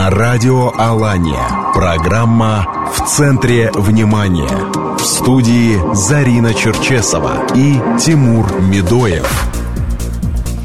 на радио Алания. Программа «В центре внимания». В студии Зарина Черчесова и Тимур Медоев.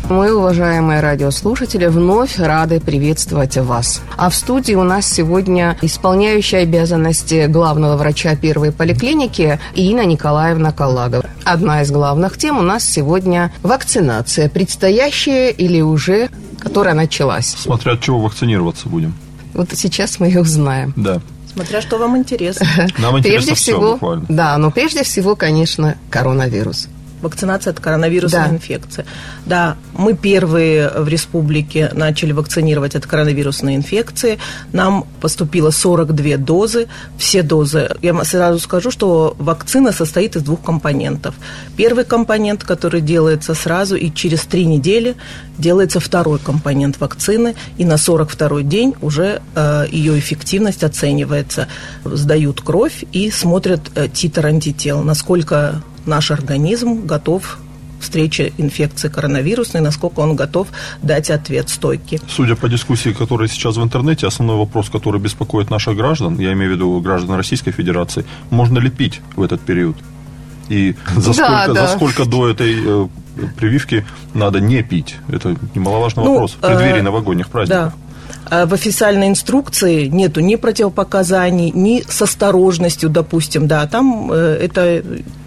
Мы, уважаемые радиослушатели, вновь рады приветствовать вас. А в студии у нас сегодня исполняющая обязанности главного врача первой поликлиники Инна Николаевна Калагова. Одна из главных тем у нас сегодня вакцинация, предстоящая или уже, которая началась. Смотря от чего вакцинироваться будем. Вот сейчас мы ее узнаем. Да. Смотря что вам интересно. Нам интересно Прежде все всего, буквально. да, но прежде всего, конечно, коронавирус. Вакцинация от коронавирусной Да. инфекции. Да, мы первые в республике начали вакцинировать от коронавирусной инфекции. Нам поступило 42 дозы. Все дозы, я сразу скажу, что вакцина состоит из двух компонентов. Первый компонент, который делается сразу, и через три недели делается второй компонент вакцины, и на 42 день уже э, ее эффективность оценивается. Сдают кровь и смотрят э, титр антител, насколько наш организм готов к встрече инфекции коронавирусной, насколько он готов дать ответ стойкий. Судя по дискуссии, которая сейчас в интернете, основной вопрос, который беспокоит наших граждан, я имею в виду граждан Российской Федерации, можно ли пить в этот период? И за, Да, сколько, да. за сколько до этой э, прививки надо не пить? Это немаловажный Ну, вопрос. В преддверии э, новогодних праздников. Да. А В официальной инструкции нету ни противопоказаний, ни с осторожностью, допустим, да, там э, это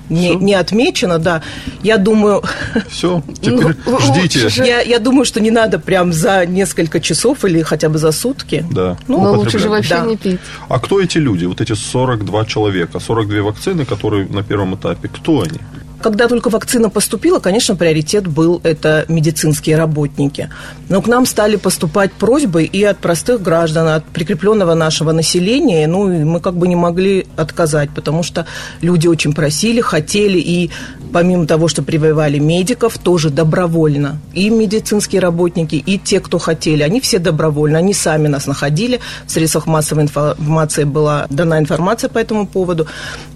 не, не отмечено, да. Я думаю, Все, теперь Ну, ждите. я, я думаю, что не надо прям за несколько часов или хотя бы за сутки. Да. Ну, Но лучше же вообще Да. не пить. А кто эти люди, вот эти 42 человека, 42 вакцины, которые на первом этапе, кто они? Когда только вакцина поступила, конечно, приоритет был это медицинские работники. Но к нам стали поступать просьбы и от простых граждан, от прикрепленного нашего населения. Ну, и мы как бы не могли отказать, потому что люди очень просили, хотели, и помимо того, что прививали медиков, тоже добровольно. И медицинские работники, и те, кто хотели, они все добровольно, они сами нас находили. В средствах массовой информации была дана информация по этому поводу.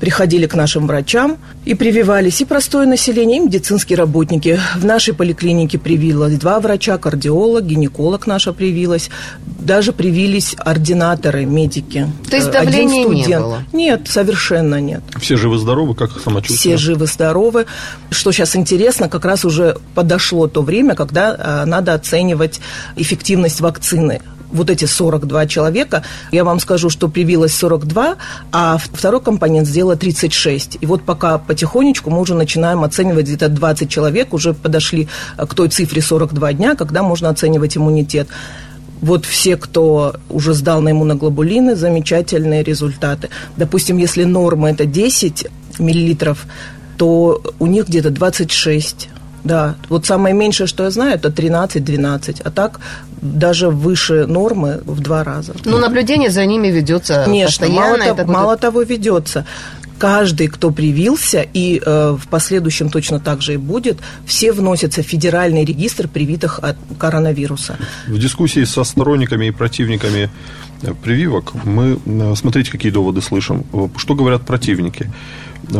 Приходили к нашим врачам и прививались и простое население, и медицинские работники. В нашей поликлинике привилось два врача, кардиолог, гинеколог наша привилась. Даже привились ординаторы, медики. То есть Э, один давления не студент. было? Нет, совершенно нет. Все живы-здоровы, как самочувствие? Все живы-здоровы. Что сейчас интересно, как раз уже подошло то время, когда э, надо оценивать эффективность вакцины. Вот эти 42 человека, я вам скажу, что привилось 42, а второй компонент сделала 36. И вот пока потихонечку мы уже начинаем оценивать где-то 20 человек, уже подошли э, к той цифре 42 дня, когда можно оценивать иммунитет. Вот все, кто уже сдал на иммуноглобулины, замечательные результаты. Допустим, если норма это 10 миллилитров, то у них где-то 26. Да, вот самое меньшее, что я знаю, это 13-12, а так даже выше нормы в два раза. Но наблюдение за ними ведется Конечно, постоянно. мало, это того, будет- мало того ведется. Каждый, кто привился, и э, в последующем точно так же и будет, все вносятся в федеральный регистр привитых от коронавируса. В дискуссии со сторонниками и противниками э, прививок мы, э, смотрите, какие доводы слышим. Э, Что говорят противники?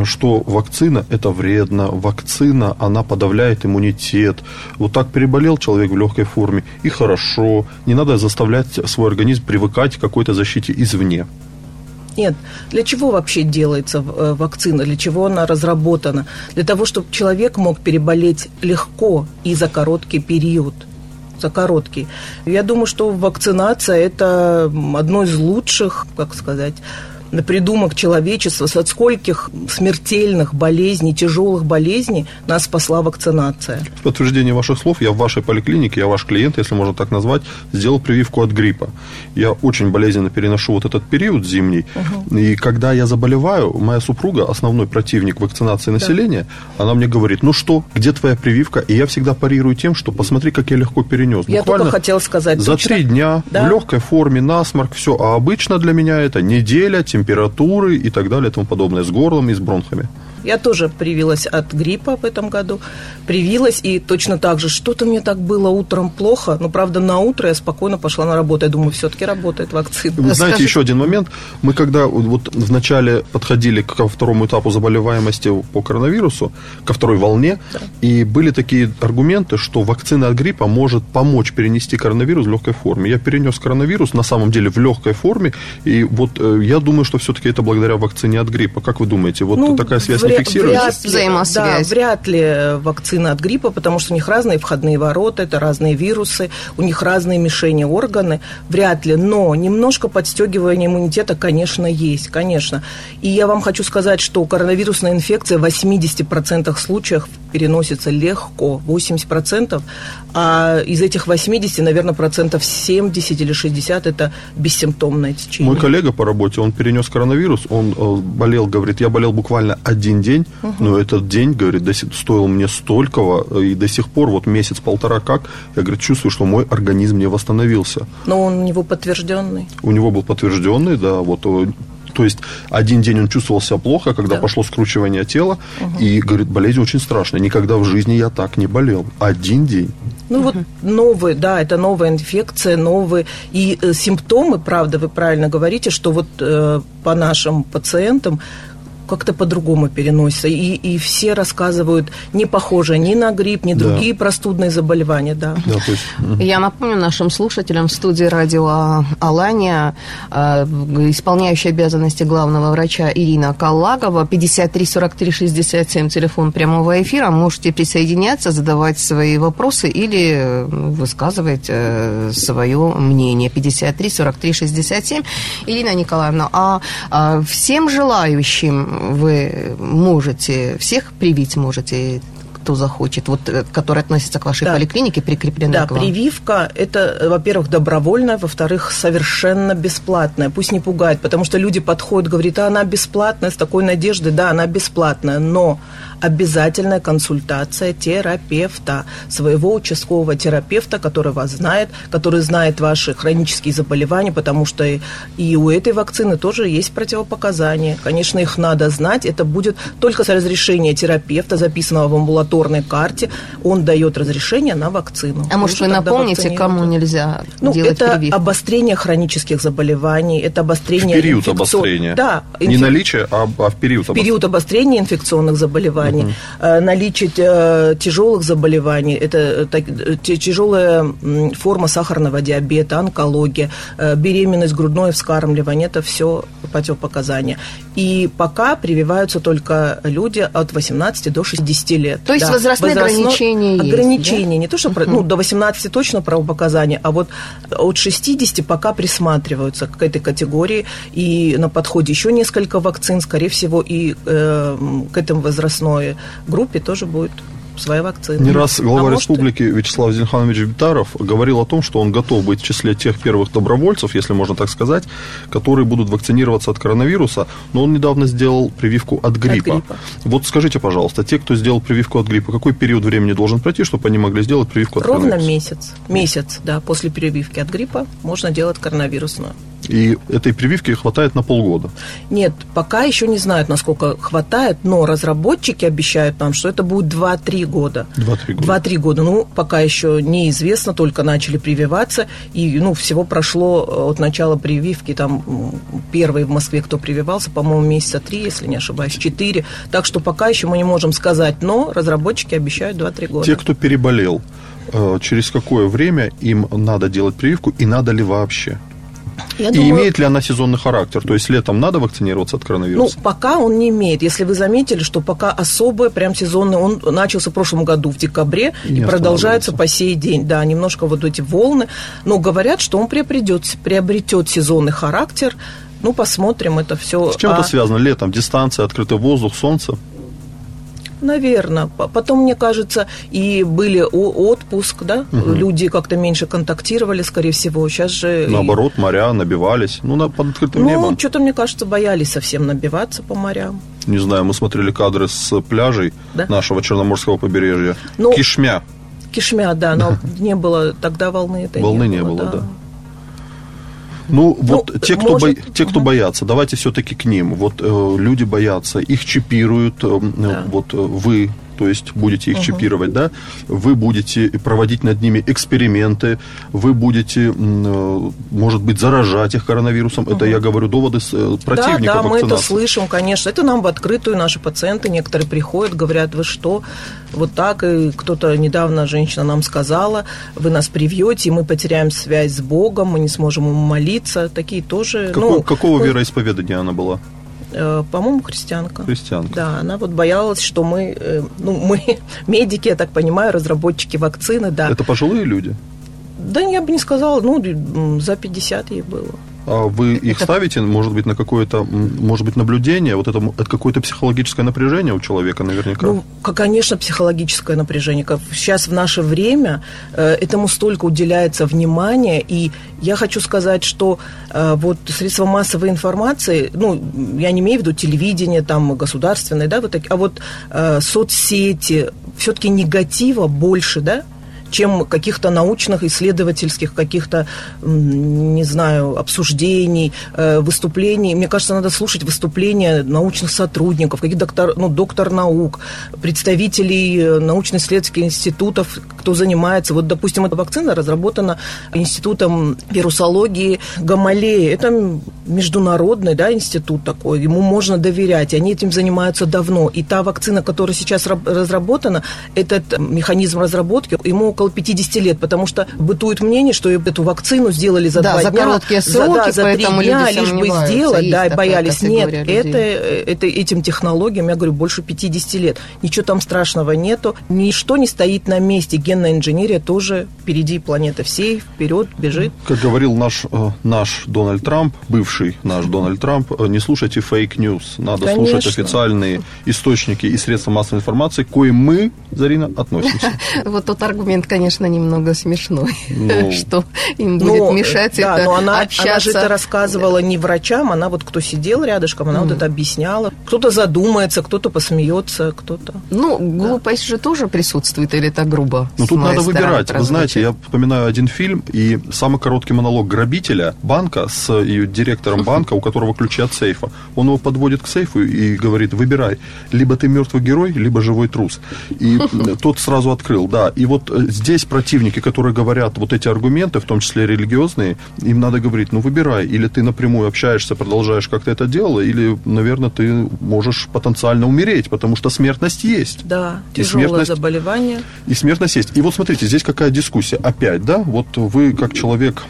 Что вакцина – это вредно, вакцина, она подавляет иммунитет. Вот так переболел человек в легкой форме, и хорошо. Не надо заставлять свой организм привыкать к какой-то защите извне. Нет. Для чего вообще делается э, вакцина? Для чего она разработана? Для того, чтобы человек мог переболеть легко и за короткий период. За короткий. Я думаю, что вакцинация – это одно из лучших, как сказать, придумок человечества, от скольких смертельных болезней, тяжелых болезней нас спасла вакцинация. В подтверждение ваших слов, я в вашей поликлинике, я ваш клиент, если можно так назвать, сделал прививку от гриппа. Я очень болезненно переношу вот этот период зимний. И когда я заболеваю, моя супруга, основной противник вакцинации населения, она мне говорит, ну что, где твоя прививка? И я всегда парирую тем, что посмотри, как я легко перенес. Я только хотела сказать. За три дня Да. в легкой форме, насморк, все. А обычно для меня это неделя, температуры и так далее и тому подобное, с горлом и с бронхами. Я тоже привилась от гриппа в этом году. Привилась, и точно так же, что-то мне так было утром плохо. Но, правда, на утро я спокойно пошла на работу. Я думаю, все-таки работает вакцина. Вы знаете, Скажите... еще один момент. Мы когда вот вначале подходили ко второму этапу заболеваемости по коронавирусу, ко второй волне, да. и были такие аргументы, что вакцина от гриппа может помочь перенести коронавирус в легкой форме. Я перенес коронавирус на самом деле в легкой форме, и вот э, я думаю, что все-таки это благодаря вакцине от гриппа. Как вы думаете, вот ну, такая связь вряд, фиксируется? Вряд ли, взаимосвязь. Да, вряд ли вакцина от гриппа, потому что у них разные входные ворота, это разные вирусы, у них разные мишени органы, вряд ли. Но немножко подстегивание иммунитета, конечно, есть, конечно. И я вам хочу сказать, что коронавирусная инфекция в 80% случаев переносится легко, 80%, а из этих 80, наверное, процентов 70 или 60 это бессимптомное течение. Мой коллега по работе, он перенес коронавирус, он э, болел, говорит, я болел буквально один день, угу. но этот день, говорит, стоил мне столького, и до сих пор, вот месяц-полтора как, я, говорит, чувствую, что мой организм не восстановился. Но он у него подтвержденный? У него был подтвержденный, да, вот э, то есть один день он чувствовал себя плохо, когда да. пошло скручивание тела, угу. и говорит, болезнь очень страшная. Никогда в жизни я так не болел. Один день. Ну угу. вот новые, да, это новая инфекция, новые и э, симптомы, правда, вы правильно говорите, что вот э, по нашим пациентам как-то по-другому переносится. И, и все рассказывают не похоже ни на грипп, ни да. другие простудные заболевания. Да. Да, есть... Я напомню нашим слушателям в студии радио Алания, э, исполняющая обязанности главного врача Ирина Каллагова, 53 43 67, телефон прямого эфира. Можете присоединяться, задавать свои вопросы или высказывать э, свое мнение. 53 43 67. Ирина Николаевна, а, а всем желающим вы можете, всех привить можете кто захочет, вот, э, который относится к вашей да. поликлинике, прикрепленной да, к вам? прививка – это, во-первых, добровольная, во-вторых, совершенно бесплатная. Пусть не пугает, потому что люди подходят, говорят, а она бесплатная, с такой надеждой. Да, она бесплатная, но обязательная консультация терапевта, своего участкового терапевта, который вас знает, который знает ваши хронические заболевания, потому что и у этой вакцины тоже есть противопоказания. Конечно, их надо знать. Это будет только с разрешения терапевта, записанного в амбулаторной карте. Он дает разрешение на вакцину. А может, вы напомните, кому нельзя ну, делать это прививку? обострение хронических заболеваний, это обострение... В период инфекцион... обострения. Да. Инф... Не наличие, а, а в период обострения. В период обострения инфекционных заболеваний заболеваний, угу. наличие э, тяжелых заболеваний, это э, тяжелая форма сахарного диабета, онкология, беременность, грудное вскармливание, это все противопоказания. И пока прививаются только люди от 18 до 60 лет. То есть да. возрастные Возрастно... ограничения есть, Ограничения, да? не то, что uh ну, до 18 точно правопоказания, а вот от 60 пока присматриваются к этой категории, и на подходе еще несколько вакцин, скорее всего, и э, к этому возрастной основной группе тоже будет своя вакцина. Не раз глава а республики может... Вячеслав Зинханович Битаров говорил о том, что он готов быть в числе тех первых добровольцев, если можно так сказать, которые будут вакцинироваться от коронавируса, но он недавно сделал прививку от гриппа. От гриппа. Вот скажите, пожалуйста, те, кто сделал прививку от гриппа, какой период времени должен пройти, чтобы они могли сделать прививку от Ровно коронавируса? месяц. Месяц, да, после прививки от гриппа можно делать коронавирусную. И этой прививки хватает на полгода? Нет, пока еще не знают, насколько хватает, но разработчики обещают нам, что это будет 2-3 года. 2-3 года. 2-3 года. Ну, пока еще неизвестно, только начали прививаться. И, ну, всего прошло э, от начала прививки, там, первый в Москве, кто прививался, по-моему, месяца 3, если не ошибаюсь, 4. Так что пока еще мы не можем сказать, но разработчики обещают 2-3 года. Те, кто переболел, э, через какое время им надо делать прививку и надо ли вообще? Я и думаю, имеет ли она сезонный характер? То есть летом надо вакцинироваться от коронавируса? Ну, пока он не имеет. Если вы заметили, что пока особый, прям сезонный, он начался в прошлом году, в декабре, и, и продолжается по сей день. Да, немножко вот эти волны. Но говорят, что он приобретет, приобретет сезонный характер. Ну, посмотрим, это все. С чем а... это связано? Летом дистанция, открытый воздух, солнце? Наверное. Потом, мне кажется, и были отпуск, да, угу. люди как-то меньше контактировали, скорее всего. Сейчас же... Наоборот, моря набивались, ну, на, под открытым ну, небом. Ну, что-то, мне кажется, боялись совсем набиваться по морям. Не знаю, мы смотрели кадры с пляжей да? нашего Черноморского побережья. Ну, Кишмя. Кишмя, да, но не было тогда волны этой Волны не было, не было да. да. Ну, вот ну, те, кто, может... бо... те, кто угу. боятся, давайте все-таки к ним. Вот э, люди боятся, их чипируют, э, да. вот э, вы то есть будете их угу. чипировать, да, вы будете проводить над ними эксперименты, вы будете, э, может быть, заражать их коронавирусом. Угу. Это я говорю доводы с э, противников Да, да, мы это слышим, конечно. Это нам в открытую наши пациенты, некоторые приходят, говорят, вы что, вот так, и кто-то недавно, женщина нам сказала, вы нас привьете, и мы потеряем связь с Богом, мы не сможем ему молиться. Такие тоже... Какого, ну, какого ну, вероисповедания она была? Э, по-моему, христианка. Христианка. Да, она вот боялась, что мы, э, ну, мы медики, я так понимаю, разработчики вакцины, да. Это пожилые люди? Да, я бы не сказала, ну, за 50 ей было. А вы их это... ставите, может быть, на какое-то, может быть, наблюдение? Вот это, это какое-то психологическое напряжение у человека наверняка? Ну, конечно, психологическое напряжение. Сейчас в наше время э, этому столько уделяется внимания, и я хочу сказать, что э, вот средства массовой информации, ну, я не имею в виду телевидение, там, государственное, да, вот так, а вот э, соцсети, все-таки негатива больше, да, чем каких-то научных, исследовательских, каких-то, не знаю, обсуждений, э, выступлений. Мне кажется, надо слушать выступления научных сотрудников, каких доктор, ну, доктор наук, представителей э, научно-исследовательских институтов, кто занимается. Вот, допустим, эта вакцина разработана институтом вирусологии Гамалеи. Это международный да, институт такой, ему можно доверять. Они этим занимаются давно. И та вакцина, которая сейчас разработана, этот механизм разработки, ему около около 50 лет, потому что бытует мнение, что эту вакцину сделали за да, два за дня. короткие сроки, за, да, за три дня, лишь бы сделать, да, и боялись. Нет, это, это этим технологиям, я говорю, больше 50 лет. Ничего там страшного нету, ничто не стоит на месте. Генная инженерия тоже впереди планеты всей, вперед бежит. Как говорил наш, э, наш Дональд Трамп, бывший наш Дональд Трамп, э, не слушайте fake news, надо Конечно. слушать официальные источники и средства массовой информации, к коим мы, Зарина, относимся. Вот тот аргумент, конечно, немного смешной, ну, что им будет ну, мешать да, это но она, общаться. Она же это рассказывала не врачам, она вот кто сидел рядышком, она mm. вот это объясняла. Кто-то задумается, кто-то посмеется, кто-то... Ну, глупость да. же тоже присутствует, или это грубо? Ну, тут надо выбирать. Вы знаете, я вспоминаю один фильм, и самый короткий монолог грабителя банка с ее директором банка, у которого ключи от сейфа. Он его подводит к сейфу и говорит, выбирай, либо ты мертвый герой, либо живой трус. И тот сразу открыл, да. И вот э, здесь противники, которые говорят вот эти аргументы, в том числе религиозные, им надо говорить, ну, выбирай, или ты напрямую общаешься, продолжаешь как-то это дело, или, наверное, ты можешь потенциально умереть, потому что смертность есть. Да, и смертность, заболевание. И смертность есть. И вот смотрите, здесь какая дискуссия. Опять, да, вот вы как человек,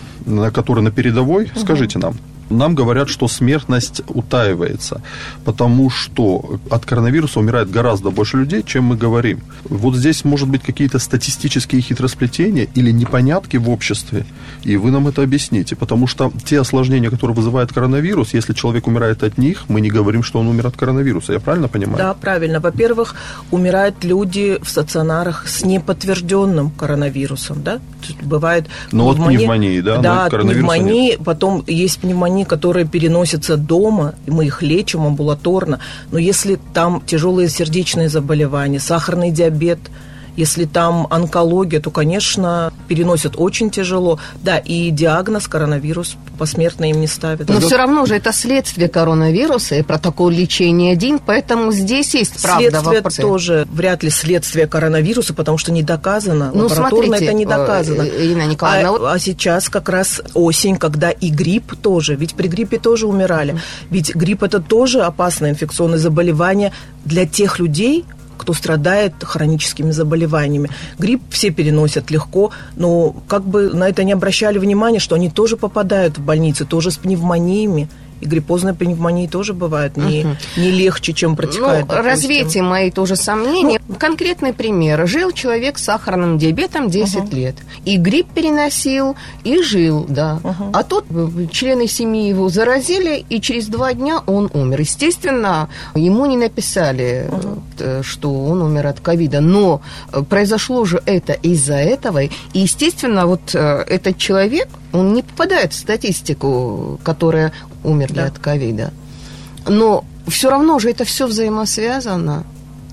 который на передовой, угу. скажите нам, нам говорят, что смертность утаивается, потому что от коронавируса умирает гораздо больше людей, чем мы говорим. Вот здесь может быть какие-то статистические хитросплетения или непонятки в обществе, и вы нам это объясните, потому что те осложнения, которые вызывает коронавирус, если человек умирает от них, мы не говорим, что он умер от коронавируса. Я правильно понимаю? Да, правильно. Во-первых, умирают люди в стационарах с неподтвержденным коронавирусом, да? Бывает ну, пневмония. от пневмонии, да? Да, от пневмонии, потом есть пневмония заболеваний, которые переносятся дома, мы их лечим амбулаторно, но если там тяжелые сердечные заболевания, сахарный диабет – если там онкология, то, конечно, переносят очень тяжело. Да, и диагноз коронавирус посмертно им не ставят. Но все равно же это следствие коронавируса и протокол лечения один, поэтому здесь есть правда Следствие вопросы. тоже вряд ли следствие коронавируса, потому что не доказано. Ну, Лабораторно смотрите, это не доказано. Э, Ирина Николаевна, а, вот... а сейчас как раз осень, когда и грипп тоже, ведь при гриппе тоже умирали. Ведь грипп это тоже опасное инфекционное заболевание для тех людей, кто страдает хроническими заболеваниями. Грипп все переносят легко, но как бы на это не обращали внимания, что они тоже попадают в больницы, тоже с пневмониями. И гриппозная пневмония тоже бывает не, угу. не легче, чем протекает. Ну, развейте мои тоже сомнения. Ну, Конкретный пример. Жил человек с сахарным диабетом 10 угу. лет. И грипп переносил, и жил, да. Угу. А тут члены семьи его заразили, и через два дня он умер. Естественно, ему не написали, угу. что он умер от ковида. Но э, произошло же это из-за этого. И, естественно, вот э, этот человек, он не попадает в статистику, которая умерли да. от ковида. Но все равно же это все взаимосвязано.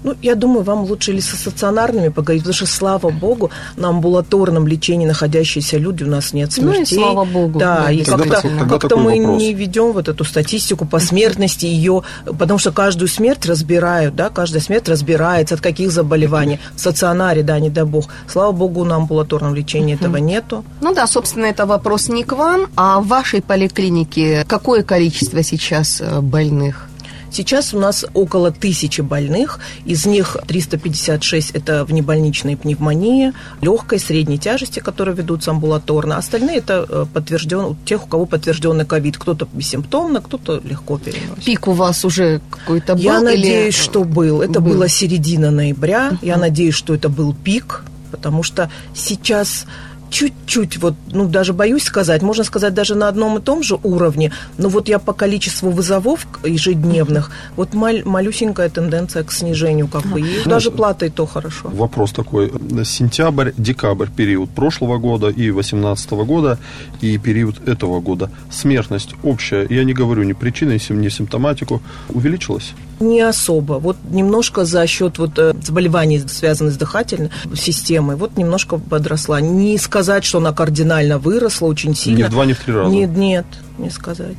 Ну, я думаю, вам лучше или со стационарными поговорить, потому что, слава богу, на амбулаторном лечении находящиеся люди у нас нет смертей. Ну и слава богу. Да, да, и как-то, такой мы вопрос. не ведем вот эту статистику по смертности ее, потому что каждую смерть разбирают, да, каждая смерть разбирается, от каких заболеваний. В стационаре, да, не дай бог. Слава богу, на амбулаторном лечении этого нету. Ну да, собственно, это вопрос не к вам, а в вашей поликлинике какое количество сейчас э, больных? Сейчас у нас около тысячи больных, из них 356 это внебольничные пневмонии, легкой, средней тяжести, которые ведутся амбулаторно. Остальные это э, подтвержден, тех, у кого подтвержденный ковид. Кто-то бессимптомно, кто-то легко переносит. Пик у вас уже какой-то был? Я или- надеюсь, что был. Это был? было середина ноября. Я надеюсь, что это был пик, потому что сейчас чуть-чуть, вот, ну, даже боюсь сказать, можно сказать, даже на одном и том же уровне, но вот я по количеству вызовов ежедневных, вот маль- малюсенькая тенденция к снижению, как бы, и даже плата и то хорошо. Вопрос такой. Сентябрь, декабрь период прошлого года и 2018 года, и период этого года. Смертность общая, я не говорю ни причины, ни сим- ни симптоматику, увеличилась? Не особо. Вот немножко за счет вот э, заболеваний, связанных с дыхательной системой, вот немножко подросла. Не сказать, что она кардинально выросла очень сильно. Ни в два, ни в три раза. Нет, нет, не сказать.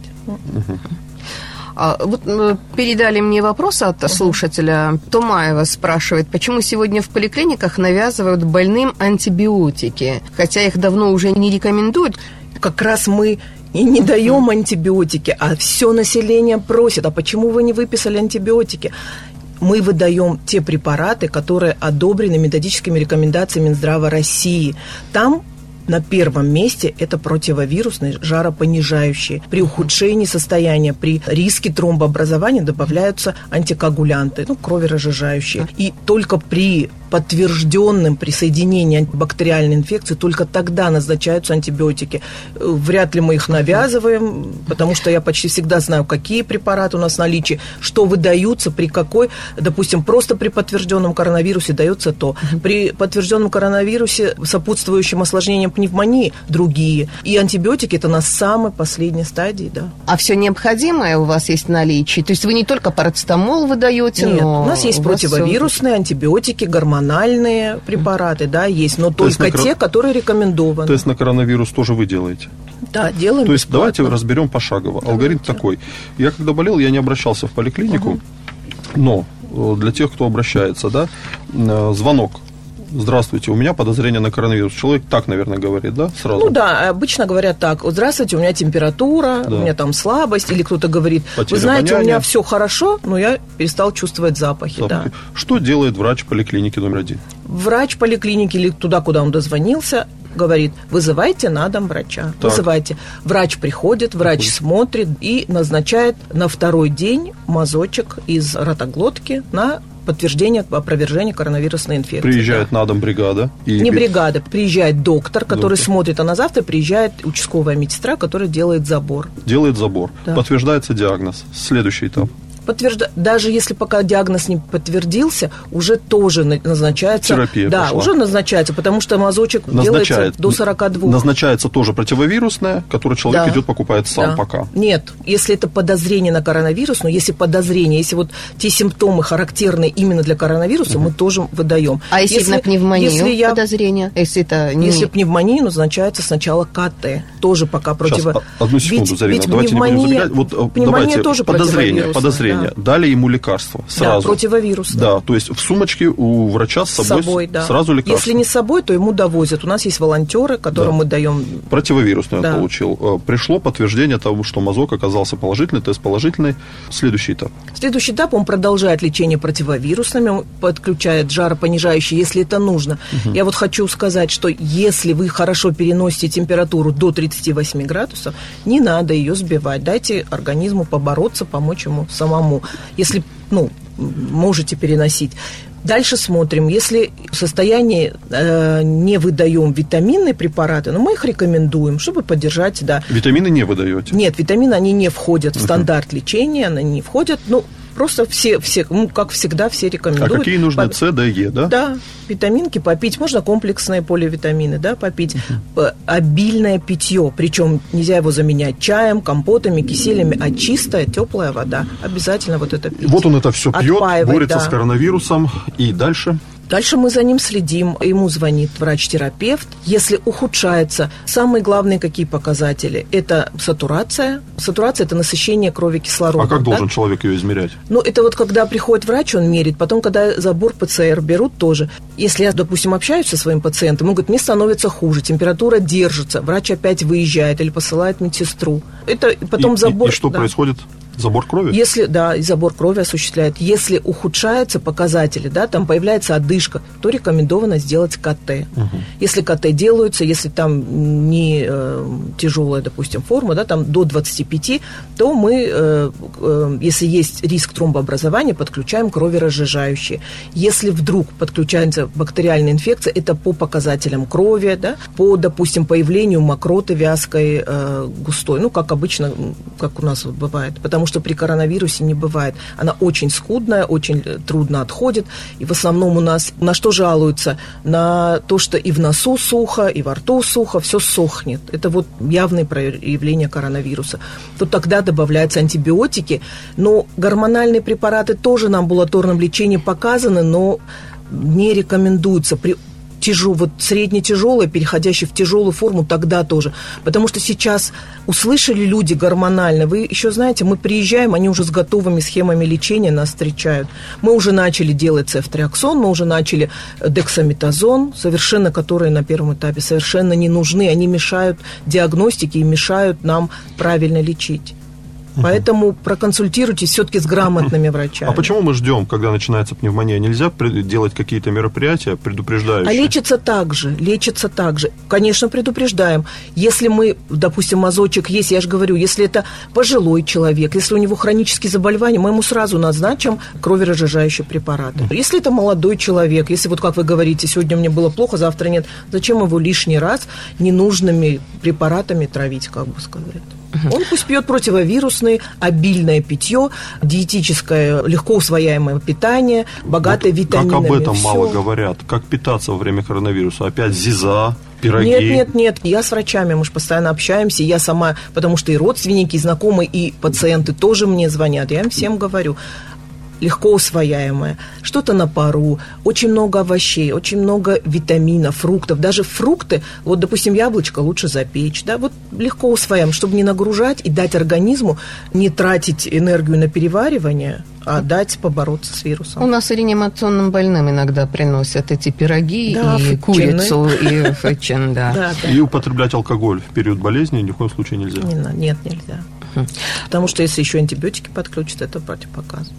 А, вот передали мне вопрос от слушателя. Тумаева спрашивает, почему сегодня в поликлиниках навязывают больным антибиотики, хотя их давно уже не рекомендуют. Как раз мы и не даем антибиотики, а все население просит. А почему вы не выписали антибиотики? Мы выдаем те препараты, которые одобрены методическими рекомендациями Минздрава России. Там на первом месте это противовирусные, жаропонижающие. При ухудшении состояния, при риске тромбообразования добавляются антикоагулянты, ну, кроверазжижающие. И только при подтвержденном присоединении бактериальной инфекции, только тогда назначаются антибиотики. Э, Вряд ли мы их навязываем, потому что я почти всегда знаю, какие препараты у нас в наличии, что выдаются, при какой, допустим, просто при подтвержденном коронавирусе дается то. При подтвержденном коронавирусе сопутствующим осложнением пневмонии другие. И антибиотики это на самой последней стадии, да. А все необходимое у вас есть в наличии? То есть вы не только парацетамол выдаете, Нет, но... у нас есть противовирусные, антибиотики, гормональные препараты, да, есть, но То только на те, которые рекомендованы. Тест на коронавирус тоже вы делаете? Да, делаем То есть бесплатно. давайте разберем пошагово. Алгоритм такой. Я когда болел, я не обращался в поликлинику, но э, для тех, кто обращается, да, э, звонок. Здравствуйте, у меня подозрение на коронавирус. Человек так, наверное, говорит, да, сразу? Ну да, обычно говорят так, вот, здравствуйте, у меня температура, Да. у меня там слабость, или кто-то говорит, Потеря вы знаете, у обоняния. меня все хорошо, но я перестал чувствовать запахи, да. Запахи. Что делает врач поликлиники номер один? Врач поликлиники или туда, куда он дозвонился, говорит, вызывайте на дом врача, Так. вызывайте. Врач приходит, врач Приходит. смотрит и назначает на второй день мазочек из ротоглотки на подтверждение, опровержение коронавирусной инфекции. Приезжает на дом бригада. И Не бригада, приезжает доктор, который Доктор. смотрит, а на завтра приезжает участковая медсестра, которая делает забор. Делает забор. Да. Подтверждается диагноз. Следующий этап. Подтвержда... Даже если пока диагноз не подтвердился, уже тоже на- назначается... Терапия Да, пошла. уже назначается, потому что мазочек Назначает, делается до 42. Назначается тоже противовирусное, которое человек Да. идет покупает сам Да. пока. Нет, если это подозрение на коронавирус, но если подозрение, если вот те симптомы характерные именно для коронавируса, мы тоже выдаем. А если, на пневмонию если я подозрение? Если это не... Если пневмонию, назначается сначала КТ. Тоже пока противо... Сейчас, одну секунду, Ведь- Зарина, ведь давайте не будем пневмония- забегать. Вот э, пневмония давайте, тоже подозрение, противовирусная, подозрение. да. Дали ему лекарство сразу. Да, противовирусная. Да, то есть в сумочке у врача с С собой, собой, да. сразу лекарство. Если не с собой, то ему довозят. У нас есть волонтеры, которым Да. мы даем Противовирусное Да. он получил. Э, Пришло подтверждение того, что мазок оказался положительный, тест положительный. Следующий этап. Следующий этап, он продолжает лечение противовирусными, он подключает жаропонижающие, если это нужно. Я вот хочу сказать, что если вы хорошо переносите температуру до 38 градусов, не надо ее сбивать. Дайте организму побороться, помочь ему самому. Если, ну, можете переносить. Дальше смотрим, если в состоянии э, не выдаем витаминные препараты, но мы их рекомендуем, чтобы поддержать, да, Витамины не выдаете. нет, витамины, они не входят в стандарт лечения, они не входят. Ну, Просто все, все ну, как всегда, все рекомендуют. А какие нужны По- С, Д, Е, да? Да, витаминки попить. Можно комплексные поливитамины, да, попить. П- Обильное питье. Причем нельзя его заменять чаем, компотами, киселями, а чистая, теплая вода. Обязательно вот это пить. Вот он это все пьет, борется да. с коронавирусом. И дальше? Дальше мы за ним следим. Ему звонит врач-терапевт. Если ухудшается, самые главные какие показатели? Это сатурация. Сатурация – это насыщение крови кислородом. А как да? должен человек ее измерять? Ну, это вот когда приходит врач, он мерит, потом, когда забор ПЦР берут тоже. Если я, допустим, общаюсь со своим пациентом, он говорит, мне становится хуже, температура держится, врач опять выезжает или посылает медсестру. Это потом и, и- забор... и что да. происходит? Забор крови? Если, да, и забор крови осуществляет. Если ухудшаются показатели, да, там появляется одышка, то рекомендовано сделать КТ. Если КТ делаются, если там не э, тяжелая, допустим, форма, да, там до 25, то мы, э, э, если есть риск тромбообразования, подключаем кроверазжижающие. Если вдруг подключается бактериальная инфекция, это по показателям крови, да, по, допустим, появлению мокроты вязкой, э, густой, ну, как обычно, как у нас вот бывает, потому что при коронавирусе не бывает. Она очень скудная, очень э, трудно отходит, и в основном у нас на что жалуются? На то, что и в носу сухо, и во рту сухо, все сохнет. Это вот явное проявление коронавируса. То тогда добавляются антибиотики, но гормональные препараты тоже на амбулаторном лечении показаны, но не рекомендуются при тяжел, вот средне-тяжелая, переходящая в тяжелую форму, тогда тоже. Потому что сейчас услышали люди гормонально. Вы еще знаете, мы приезжаем, они уже с готовыми схемами лечения нас встречают. Мы уже начали делать цефтриаксон, мы уже начали дексаметазон, совершенно которые на первом этапе совершенно не нужны. Они мешают диагностике и мешают нам правильно лечить. Поэтому проконсультируйтесь все-таки с грамотными врачами. А почему мы ждем, когда начинается пневмония? Нельзя делать какие-то мероприятия предупреждающие? А лечится так же, лечится так же. Конечно, предупреждаем. Если мы, допустим, мазочек есть, я же говорю, если это пожилой человек, если у него хронические заболевания, мы ему сразу назначим кроверазжижающие препараты. Если это молодой человек, если вот как вы говорите, сегодня мне было плохо, завтра нет, зачем его лишний раз ненужными препаратами травить, как бы сказать? Он пусть пьет противовирусный, обильное питье, диетическое, легко усвояемое питание, богатое Вот витаминами. Как об этом Всё. мало говорят. Как питаться во время коронавируса? Опять зиза, пироги. Нет, нет, нет. Я с врачами, мы же постоянно общаемся. Я сама, потому что и родственники, и знакомые, и пациенты тоже мне звонят. Я им всем говорю легко усвояемое, что-то на пару, очень много овощей, очень много витаминов, фруктов. Даже фрукты, вот, допустим, яблочко лучше запечь, да, вот легко усвояем, чтобы не нагружать и дать организму не тратить энергию на переваривание, а дать побороться с вирусом. У нас и реанимационным больным иногда приносят эти пироги Да, и фетчины. курицу, и фетчин, да. Да, да. И употреблять алкоголь в период болезни ни в коем случае нельзя. Не нет, нельзя. Потому что если еще антибиотики подключат, это противопоказано.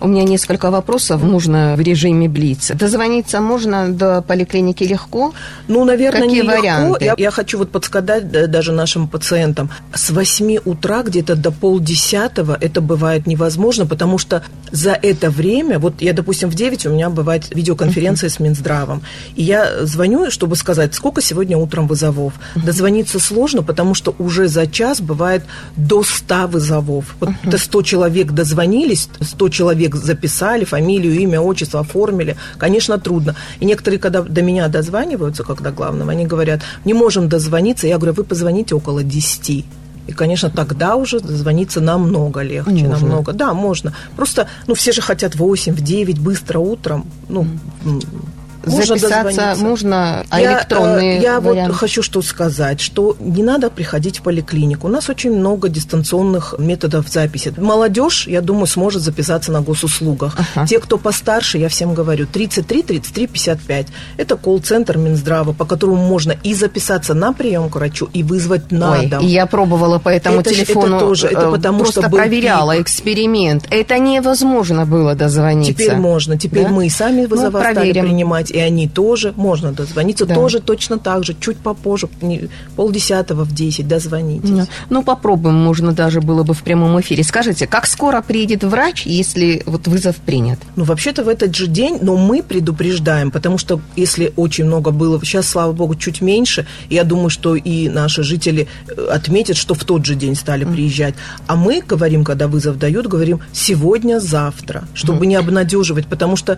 У меня несколько вопросов. Нужно в режиме Блица. Дозвониться можно до поликлиники легко? Ну, наверное, Какие нелегко. варианты? Я, я хочу вот подсказать да, даже нашим пациентам. С 8 утра где-то до полдесятого это бывает невозможно, потому что за это время, вот я, допустим, в 9 у меня бывает видеоконференция с Минздравом, и я звоню, чтобы сказать, сколько сегодня утром вызовов. Дозвониться сложно, потому что уже за час бывает до 100 вызовов. Вот это 100 человек дозвонились, 100 человек записали, фамилию, имя, отчество оформили. Конечно, трудно. И некоторые, когда до меня дозваниваются, когда главным, они говорят, не можем дозвониться. Я говорю, вы позвоните около 10. И, конечно, тогда уже дозвониться намного легче, Можно. намного. Да, можно. Просто, ну, все же хотят в 8, в 9, быстро утром. Ну, можно Записаться можно, а Я, электронные э, Я варианты? вот хочу что сказать, что не надо приходить в поликлинику. У нас очень много дистанционных методов записи. Молодежь, я думаю, сможет записаться на госуслугах. Ага. Те, кто постарше, я всем говорю, 33, 33, 55. Это колл-центр Минздрава, по которому можно и записаться на прием к врачу, и вызвать на Ой, дом. я пробовала по этому Это ж- это телефону, тоже, это э, потому просто что проверяла пик. эксперимент. Это невозможно было дозвониться. Теперь можно. Теперь Да? мы и сами Ну, вызова стали проверим. принимать. И они тоже, можно дозвониться, да. тоже точно так же, чуть попозже, полдесятого в десять дозвонитесь. Да. Ну, попробуем, можно даже было бы в прямом эфире. Скажите, как скоро приедет врач, если вот вызов принят? Ну, вообще-то в этот же день, но мы предупреждаем, потому что если очень много было, сейчас, слава богу, чуть меньше, я думаю, что и наши жители э, отметят, что в тот же день стали приезжать. А мы говорим, когда вызов дают, говорим сегодня, завтра, чтобы не обнадеживать, потому что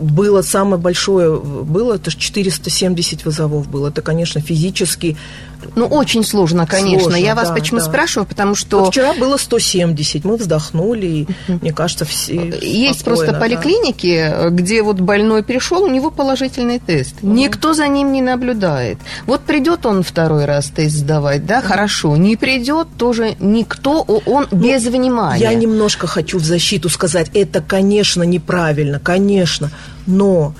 было самое большое, было, это 470 вызовов было. Это, конечно, физически ну, очень сложно, конечно. Сложно, Я вас да, почему да. спрашиваю, потому что... Вот вчера было 170, мы вздохнули, и, мне кажется, все Есть просто поликлиники, да. где вот больной пришел, у него положительный тест. Угу. Никто за ним не наблюдает. Вот придет он второй раз тест сдавать, да, угу. хорошо. Не придет, тоже никто, он ну, без внимания. Я немножко хочу в защиту сказать, это, конечно, неправильно, конечно, но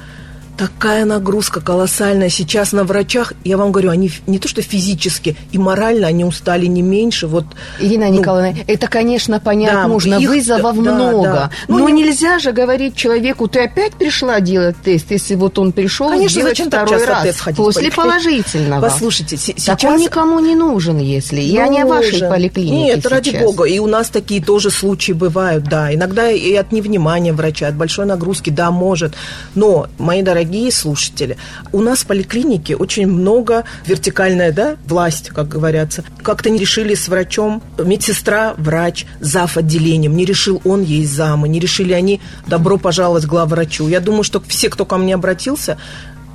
такая нагрузка колоссальная сейчас на врачах. Я вам говорю, они не то что физически, и морально они устали не меньше. Вот, Ирина ну, Николаевна, это, конечно, понять да, нужно. Их, Вызовов да, много. Да. Ну, Но не... нельзя же говорить человеку, ты опять пришла делать тест, если вот он пришел конечно, сделать второй раз тест ходить после положительного. Послушайте, сейчас... Так он никому не нужен, если. Нужен. Я не о вашей поликлинике Нет, сейчас. ради бога. И у нас такие тоже случаи бывают, да. Иногда и от невнимания врача, от большой нагрузки, да, может. Но, мои дорогие дорогие слушатели, у нас в поликлинике очень много вертикальная да, власть, как говорятся. Как-то не решили с врачом, медсестра, врач, зав. отделением, не решил он ей замы, не решили они добро пожаловать главврачу. Я думаю, что все, кто ко мне обратился,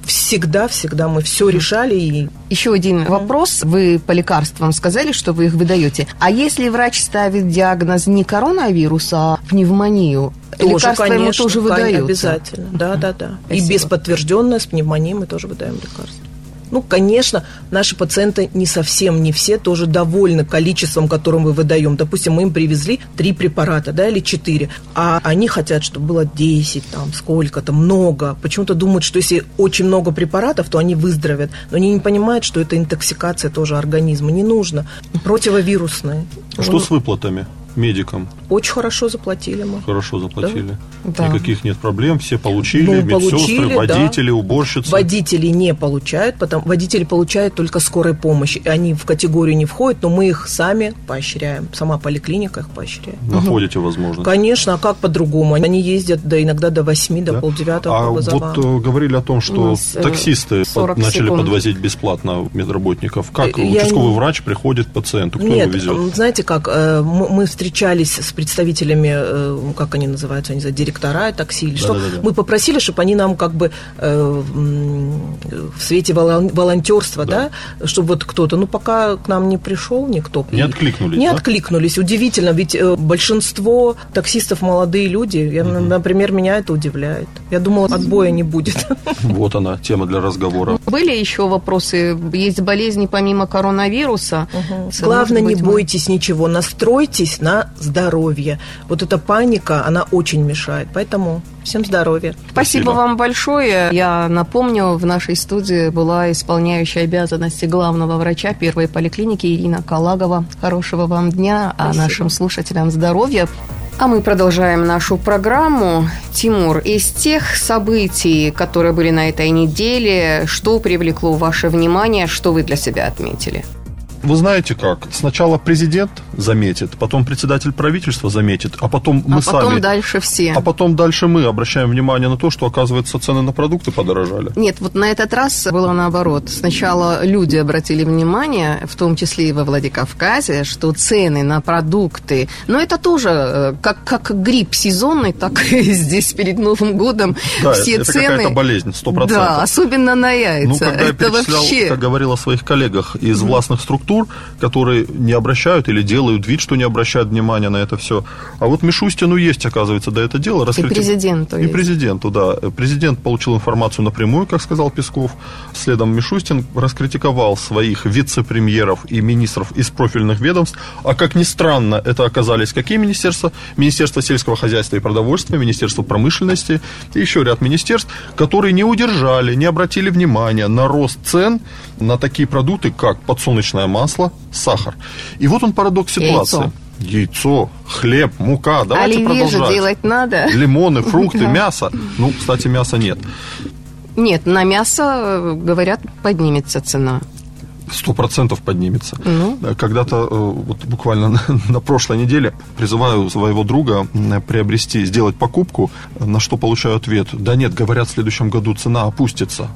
всегда, всегда мы все решали. И... Еще один mm-hmm. вопрос. Вы по лекарствам сказали, что вы их выдаете. А если врач ставит диагноз не коронавируса, а пневмонию, тоже, лекарства конечно, ему тоже выдаются? Обязательно, да, да, да. И без подтвержденной с пневмонией мы тоже выдаем лекарства. Ну, конечно, наши пациенты не совсем, не все тоже довольны количеством, которым мы выдаем. Допустим, мы им привезли три препарата, да, или четыре, а они хотят, чтобы было 10, там, сколько-то, много. Почему-то думают, что если очень много препаратов, то они выздоровят. Но они не понимают, что это интоксикация тоже организма. Не нужно. Противовирусные. Что с выплатами? Медикам? Очень хорошо заплатили мы. Хорошо заплатили. Да. Никаких нет проблем, все получили, ну, медсестры, получили, водители, да. уборщицы. Водители не получают, потому водители получают только скорой помощи. Они в категорию не входят, но мы их сами поощряем. Сама поликлиника их поощряет. Находите угу. возможность? Конечно, а как по-другому? Они ездят до, иногда до 8, до да? полдевятого. А вот э, говорили о том, что э, таксисты под, начали секунд. подвозить бесплатно медработников. Как Я участковый не... врач приходит к пациенту? Кто Нет, его везет? знаете как, э, мы встречались с представителями, э, как они называются, они знаю, директора такси или да, что, да, да, мы попросили, чтобы они нам как бы э, в свете волонтерства, да. да, чтобы вот кто-то, ну пока к нам не пришел никто. Не откликнулись. Не да? откликнулись. Удивительно, ведь э, большинство таксистов молодые люди. Я, угу. Например, меня это удивляет. Я думала, отбоя не будет. Вот она, тема для разговора. Были еще вопросы? Есть болезни помимо коронавируса? Угу. Главное, не бойтесь ничего, настройтесь на здоровье. Вот эта паника, она очень мешает. Поэтому всем здоровья. Спасибо, Спасибо вам большое. Я напомню, в нашей студии была исполняющая обязанности главного врача первой поликлиники Ирина Калагова. Хорошего вам дня, а Спасибо. нашим слушателям здоровья. А мы продолжаем нашу программу. Тимур, из тех событий, которые были на этой неделе, что привлекло ваше внимание, что вы для себя отметили? Вы знаете как? Сначала президент заметит, потом председатель правительства заметит, а потом мы а сами. А потом дальше все. А потом дальше мы обращаем внимание на то, что, оказывается, цены на продукты подорожали. Нет, вот на этот раз было наоборот. Сначала люди обратили внимание, в том числе и во Владикавказе, что цены на продукты, но это тоже э, как, как грипп сезонный, так и здесь перед Новым годом да, все это цены... какая-то болезнь, сто процентов. Да, особенно на яйца. Ну, когда это я перечислял, вообще... как говорил о своих коллегах из mm-hmm. властных структур, структур, которые не обращают или делают вид, что не обращают внимания на это все. А вот Мишустину есть, оказывается, да, это дело. Раскрити... И президенту И есть. президенту, да. Президент получил информацию напрямую, как сказал Песков. Следом Мишустин раскритиковал своих вице-премьеров и министров из профильных ведомств. А как ни странно, это оказались какие министерства? Министерство сельского хозяйства и продовольствия, Министерство промышленности и еще ряд министерств, которые не удержали, не обратили внимания на рост цен на такие продукты, как подсолнечное масло, сахар. И вот он парадокс ситуации. Яйцо. Яйцо, хлеб, мука. Давайте Оливье продолжать. же делать надо. Лимоны, фрукты, мясо. Ну, кстати, мяса нет. Нет, на мясо, э, говорят, поднимется цена. Сто процентов поднимется. Ну. Когда-то, вот буквально на, на прошлой неделе, призываю своего друга приобрести, сделать покупку, на что получаю ответ. Да нет, говорят, в следующем году цена опустится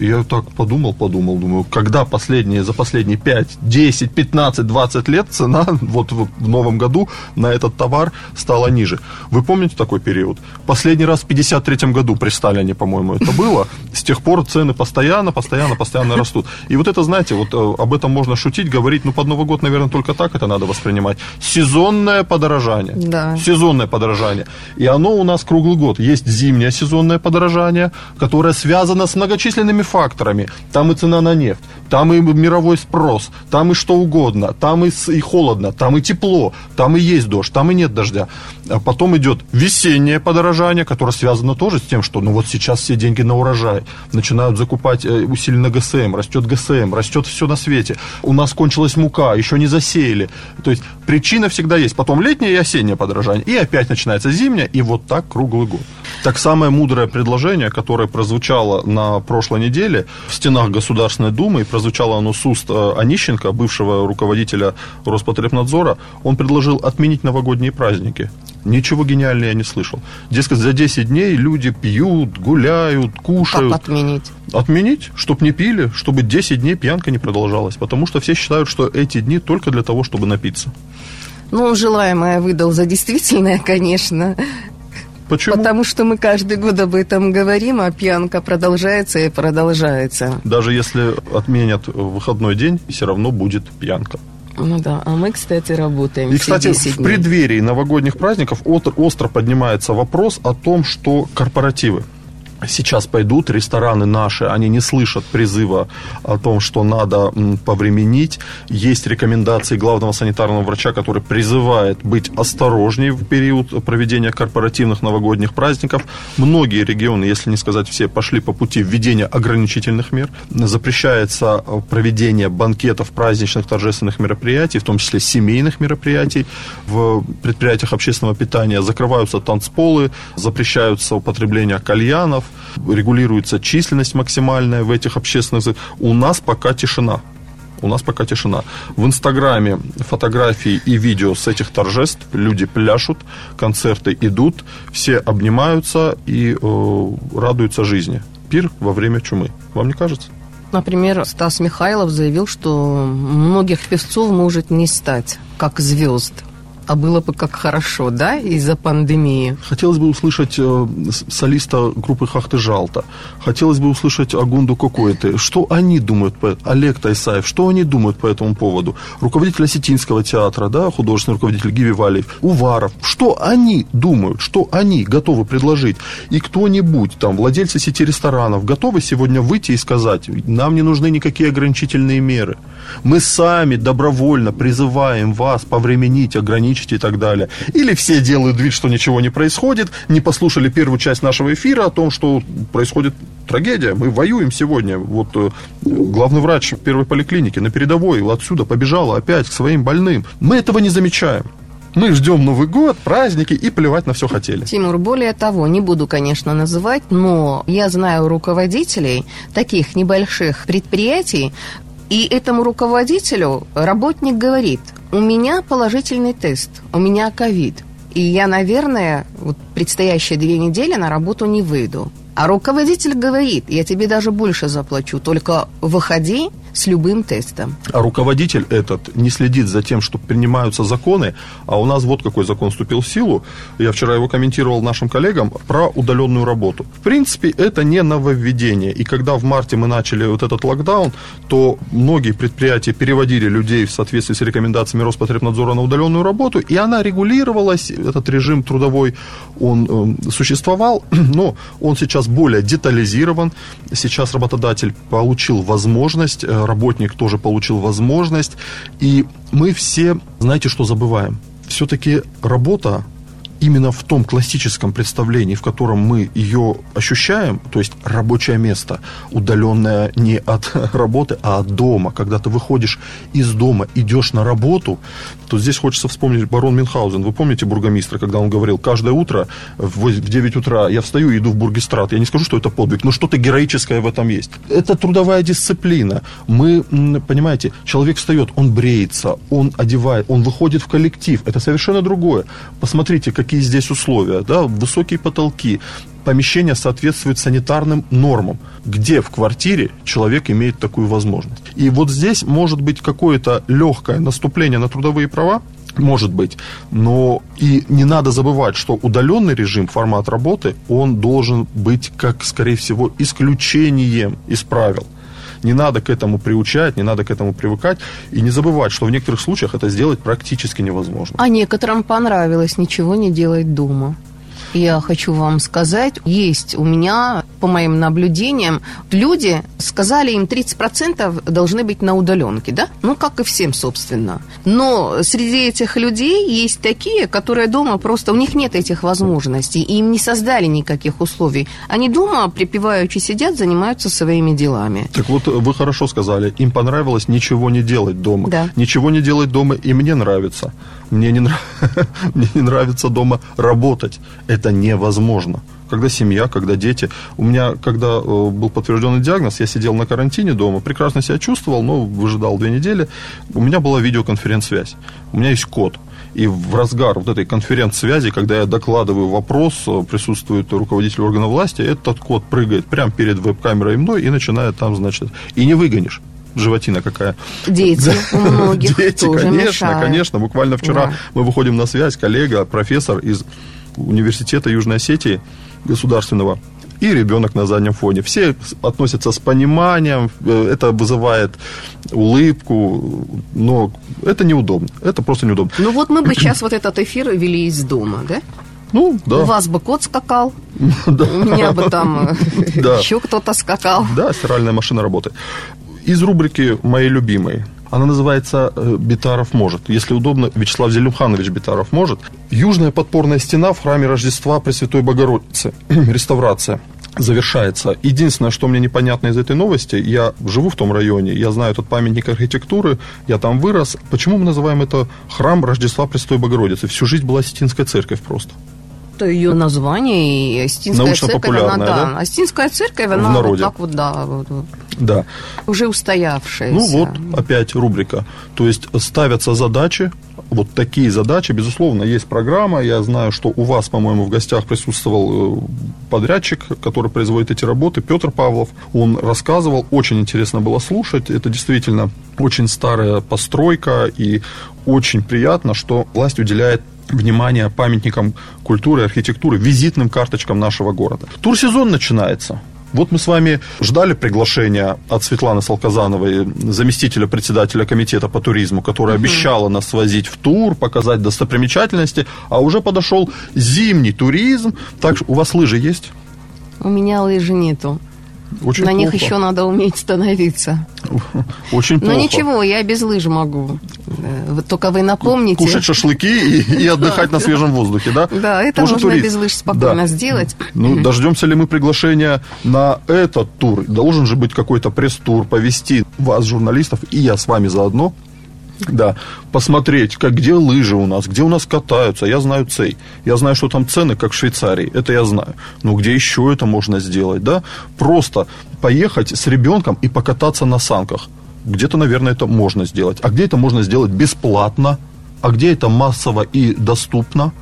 я так подумал, подумал, думаю, когда последние, за последние 5, 10, 15, 20 лет цена вот в новом году на этот товар стала ниже. Вы помните такой период? Последний раз в 53 году при Сталине, по-моему, это было. С тех пор цены постоянно, постоянно, постоянно растут. И вот это, знаете, вот э, об этом можно шутить, говорить, ну, под Новый год, наверное, только так это надо воспринимать. Сезонное подорожание. Да. Сезонное подорожание. И оно у нас круглый год. Есть зимнее сезонное подорожание, которое связано с многочисленными факторами. Там и цена на нефть, там и мировой спрос, там и что угодно, там и, и холодно, там и тепло, там и есть дождь, там и нет дождя. А потом идет весеннее подорожание, которое связано тоже с тем, что ну вот сейчас все деньги на урожай, начинают закупать э, усиленно ГСМ, растет ГСМ, растет все на свете. У нас кончилась мука, еще не засеяли. То есть причина всегда есть. Потом летнее и осеннее подорожание. И опять начинается зимнее, и вот так круглый год. Так самое мудрое предложение, которое прозвучало на прошлой неделе в стенах Государственной Думы, и прозвучало оно с уст э, Онищенко, бывшего руководителя Роспотребнадзора, он предложил отменить новогодние праздники. Ничего гениального я не слышал. Дескать, за 10 дней люди пьют, гуляют, кушают. Как отменить? Отменить, чтобы не пили, чтобы 10 дней пьянка не продолжалась. Потому что все считают, что эти дни только для того, чтобы напиться. Ну, желаемое выдал за действительное, конечно. Почему? Потому что мы каждый год об этом говорим, а пьянка продолжается и продолжается. Даже если отменят выходной день, все равно будет пьянка. Ну да, а мы, кстати, работаем. И, кстати, в преддверии новогодних праздников остро поднимается вопрос о том, что корпоративы сейчас пойдут, рестораны наши, они не слышат призыва о том, что надо повременить. Есть рекомендации главного санитарного врача, который призывает быть осторожнее в период проведения корпоративных новогодних праздников. Многие регионы, если не сказать все, пошли по пути введения ограничительных мер. Запрещается проведение банкетов, праздничных, торжественных мероприятий, в том числе семейных мероприятий. В предприятиях общественного питания закрываются танцполы, запрещаются употребление кальянов, регулируется численность максимальная в этих общественных... У нас пока тишина. У нас пока тишина. В Инстаграме фотографии и видео с этих торжеств. Люди пляшут, концерты идут, все обнимаются и э, радуются жизни. Пир во время чумы. Вам не кажется? Например, Стас Михайлов заявил, что многих певцов может не стать, как звезд а было бы как хорошо, да, из-за пандемии. Хотелось бы услышать э, солиста группы Хахты Жалта. Хотелось бы услышать Агунду Кокоэты. Что они думают, по... Олег Тайсаев, что они думают по этому поводу? Руководитель Осетинского театра, да, художественный руководитель Гиви Валиев, Уваров. Что они думают, что они готовы предложить? И кто-нибудь, там, владельцы сети ресторанов, готовы сегодня выйти и сказать, нам не нужны никакие ограничительные меры. Мы сами добровольно призываем вас повременить, ограничить и так далее. Или все делают вид, что ничего не происходит, не послушали первую часть нашего эфира о том, что происходит трагедия. Мы воюем сегодня. Вот э, главный врач первой поликлиники на передовой отсюда побежала опять к своим больным. Мы этого не замечаем. Мы ждем Новый год, праздники и плевать на все хотели. Тимур, более того, не буду, конечно, называть, но я знаю руководителей таких небольших предприятий, и этому руководителю работник говорит, у меня положительный тест, у меня ковид. И я, наверное, вот предстоящие две недели на работу не выйду. А руководитель говорит, я тебе даже больше заплачу, только выходи с любым тестом. А руководитель этот не следит за тем, что принимаются законы, а у нас вот какой закон вступил в силу. Я вчера его комментировал нашим коллегам про удаленную работу. В принципе, это не нововведение. И когда в марте мы начали вот этот локдаун, то многие предприятия переводили людей в соответствии с рекомендациями Роспотребнадзора на удаленную работу, и она регулировалась, этот режим трудовой, он э, существовал, но он сейчас более детализирован. Сейчас работодатель получил возможность э, работник тоже получил возможность. И мы все, знаете, что забываем? Все-таки работа именно в том классическом представлении, в котором мы ее ощущаем, то есть рабочее место, удаленное не от работы, а от дома, когда ты выходишь из дома, идешь на работу, то здесь хочется вспомнить барон Мюнхгаузен. Вы помните бургомистра, когда он говорил, каждое утро в 9 утра я встаю и иду в бургистрат. Я не скажу, что это подвиг, но что-то героическое в этом есть. Это трудовая дисциплина. Мы, понимаете, человек встает, он бреется, он одевает, он выходит в коллектив. Это совершенно другое. Посмотрите, какие здесь условия. Да? Высокие потолки, помещение соответствует санитарным нормам, где в квартире человек имеет такую возможность. И вот здесь может быть какое-то легкое наступление на трудовые права, может быть, но и не надо забывать, что удаленный режим, формат работы, он должен быть, как, скорее всего, исключением из правил. Не надо к этому приучать, не надо к этому привыкать. И не забывать, что в некоторых случаях это сделать практически невозможно. А некоторым понравилось ничего не делать дома я хочу вам сказать, есть у меня, по моим наблюдениям, люди сказали им 30% должны быть на удаленке, да? Ну, как и всем, собственно. Но среди этих людей есть такие, которые дома просто, у них нет этих возможностей, и им не создали никаких условий. Они дома, припеваючи сидят, занимаются своими делами. Так вот, вы хорошо сказали, им понравилось ничего не делать дома. Да. Ничего не делать дома и мне нравится. Мне не, мне не нравится дома работать. Это невозможно. Когда семья, когда дети. У меня, когда э, был подтвержденный диагноз, я сидел на карантине дома, прекрасно себя чувствовал, но выжидал две недели. У меня была видеоконференц-связь. У меня есть код. И в разгар вот этой конференц-связи, когда я докладываю вопрос, э, присутствует руководитель органа власти, этот код прыгает прямо перед веб-камерой мной и начинает там, значит, и не выгонишь животина какая. Дети у многих Дети, тоже конечно, мешают. конечно. Буквально вчера да. мы выходим на связь, коллега, профессор из университета Южной Осетии государственного, и ребенок на заднем фоне. Все относятся с пониманием, э, это вызывает улыбку, но это неудобно, это просто неудобно. Ну вот мы бы сейчас вот этот эфир вели из дома, да? Ну, да. У вас бы кот скакал, у меня бы там еще кто-то скакал. Да, стиральная машина работает из рубрики «Мои любимые». Она называется э, «Битаров может». Если удобно, Вячеслав Зелюханович Битаров может. Южная подпорная стена в храме Рождества Пресвятой Богородицы. Реставрация завершается. Единственное, что мне непонятно из этой новости, я живу в том районе, я знаю этот памятник архитектуры, я там вырос. Почему мы называем это храм Рождества Пресвятой Богородицы? Всю жизнь была Осетинская церковь просто это ее название, и Остинская церковь, она, да, да? Остинская церковь, она в народе. вот так вот, да, вот, да. уже устоявшаяся. Ну вот, опять рубрика. То есть ставятся задачи, вот такие задачи, безусловно, есть программа. Я знаю, что у вас, по-моему, в гостях присутствовал э, подрядчик, который производит эти работы, Петр Павлов. Он рассказывал, очень интересно было слушать. Это действительно очень старая постройка, и очень приятно, что власть уделяет внимание памятникам культуры, архитектуры, визитным карточкам нашего города. Турсезон начинается. Вот мы с вами ждали приглашения от Светланы Салказановой, заместителя председателя комитета по туризму, которая угу. обещала нас свозить в тур, показать достопримечательности, а уже подошел зимний туризм. Так у вас лыжи есть? У меня лыжи нету. Очень На плохо. них еще надо уметь становиться. Очень плохо. Но ничего, я без лыж могу. Э, только вы напомните. Кушать шашлыки и, и отдыхать на свежем воздухе, да? Да, это Тоже можно турист. без лыж спокойно да. сделать. Ну, дождемся ли мы приглашения на этот тур? Должен же быть какой-то пресс-тур, повести вас, журналистов, и я с вами заодно да, посмотреть, как, где лыжи у нас, где у нас катаются. Я знаю цей. Я знаю, что там цены, как в Швейцарии. Это я знаю. Но где еще это можно сделать, да? Просто поехать с ребенком и покататься на санках. Где-то, наверное, это можно сделать. А где это можно сделать бесплатно? А где это массово и доступно?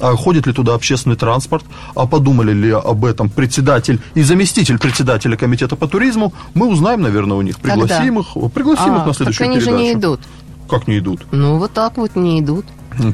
а ходит ли туда общественный транспорт, а подумали ли об этом председатель и заместитель председателя комитета по туризму, мы узнаем, наверное, у них. Пригласим Когда? их, пригласим а, их на следующую так они передачу. же не идут. Как не идут? Ну, вот так вот не идут.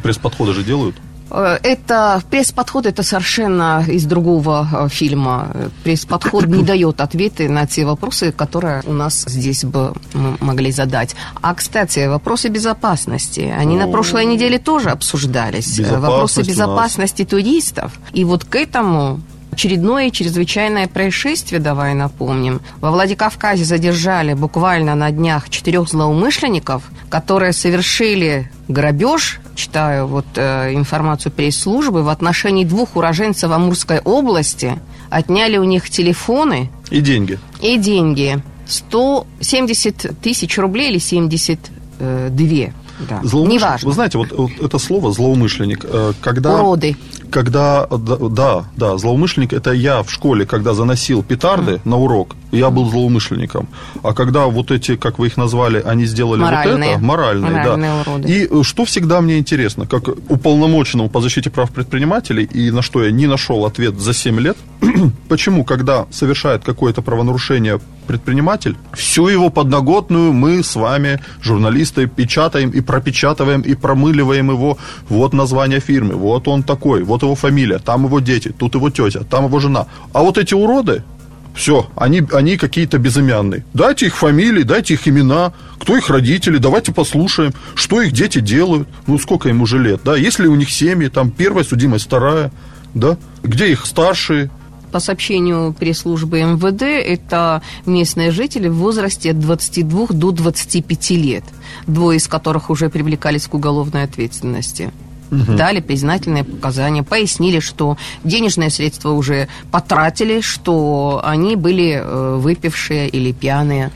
Пресс-подходы же делают? Э, это пресс-подход, это совершенно из другого э, фильма. Пресс-подход не дает ответы на те вопросы, которые у нас здесь бы могли задать. А, кстати, вопросы безопасности, они О, на прошлой неделе тоже обсуждались. Вопросы безопасности туристов. И вот к этому Очередное чрезвычайное происшествие, давай напомним. Во Владикавказе задержали буквально на днях четырех злоумышленников, которые совершили грабеж, читаю вот э, информацию пресс-службы, в отношении двух уроженцев Амурской области, отняли у них телефоны. И деньги. И деньги. 170 тысяч рублей или 72. Да. Злоумыш... Неважно. Вы знаете, вот, вот это слово злоумышленник, э, когда... Уроды. Когда, да, да, злоумышленник, это я в школе, когда заносил петарды mm. на урок, я был злоумышленником. А когда вот эти, как вы их назвали, они сделали моральные. вот это, моральные, моральные да. Уроды. И э, что всегда мне интересно, как уполномоченному по защите прав предпринимателей, и на что я не нашел ответ за 7 лет, почему, когда совершает какое-то правонарушение предприниматель, всю его подноготную мы с вами, журналисты, печатаем и пропечатываем и промыливаем его. Вот название фирмы, вот он такой, вот его фамилия, там его дети, тут его тетя, там его жена. А вот эти уроды, все, они, они какие-то безымянные. Дайте их фамилии, дайте их имена, кто их родители, давайте послушаем, что их дети делают, ну сколько им уже лет, да, если у них семьи, там первая судимость, вторая, да, где их старшие, по сообщению пресс-службы МВД, это местные жители в возрасте от 22 до 25 лет, двое из которых уже привлекались к уголовной ответственности угу. дали признательные показания, пояснили, что денежные средства уже потратили, что они были э, выпившие или пьяные.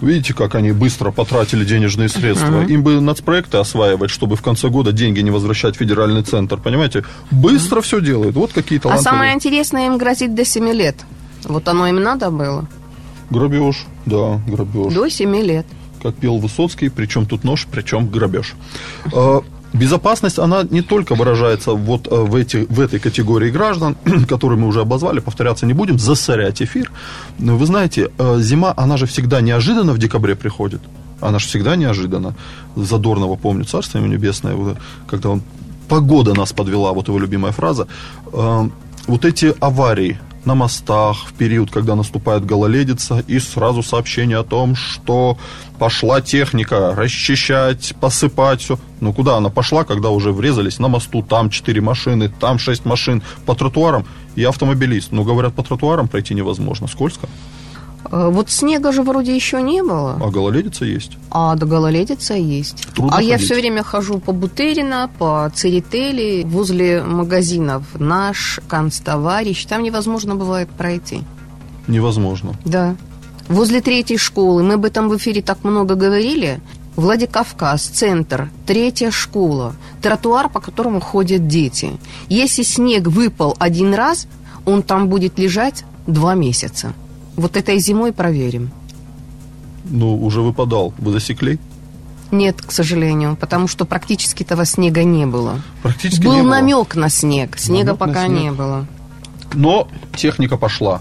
Видите, как они быстро потратили денежные средства. Им бы нацпроекты осваивать, чтобы в конце года деньги не возвращать в федеральный центр. Понимаете? Быстро все делают. Вот какие-то А самое интересное, им грозит до 7 лет. Вот оно им надо было. Грабеж, да, грабеж. До 7 лет. Как пел Высоцкий, причем тут нож, причем грабеж. Безопасность, она не только выражается вот э, в, эти, в этой категории граждан, которые мы уже обозвали, повторяться не будем, засорять эфир. Вы знаете, э, зима, она же всегда неожиданно в декабре приходит. Она же всегда неожиданно. Задорного помню, царство ему небесное, когда он погода нас подвела, вот его любимая фраза. Э, вот эти аварии, на мостах в период, когда наступает гололедица, и сразу сообщение о том, что пошла техника расчищать, посыпать все. Ну куда она пошла, когда уже врезались на мосту, там 4 машины, там 6 машин, по тротуарам. Я автомобилист, но говорят, по тротуарам пройти невозможно, скользко. Э, вот снега же вроде еще не было. А гололедица есть. А, да гололедица есть. Трудно а ходить. я все время хожу по Бутерина, по Церетели, возле магазинов «Наш», «Канцтоварищ». Там невозможно бывает пройти. Невозможно. Да. Возле третьей школы, мы об этом в эфире так много говорили, Владикавказ, центр, третья школа, тротуар, по которому ходят дети. Если снег выпал один раз, он там будет лежать два месяца. Вот этой зимой проверим. Ну, уже выпадал. Вы засекли? Нет, к сожалению, потому что практически того снега не было. Практически Был не было. намек на снег, снега Намек на пока снег. не было. Но техника пошла.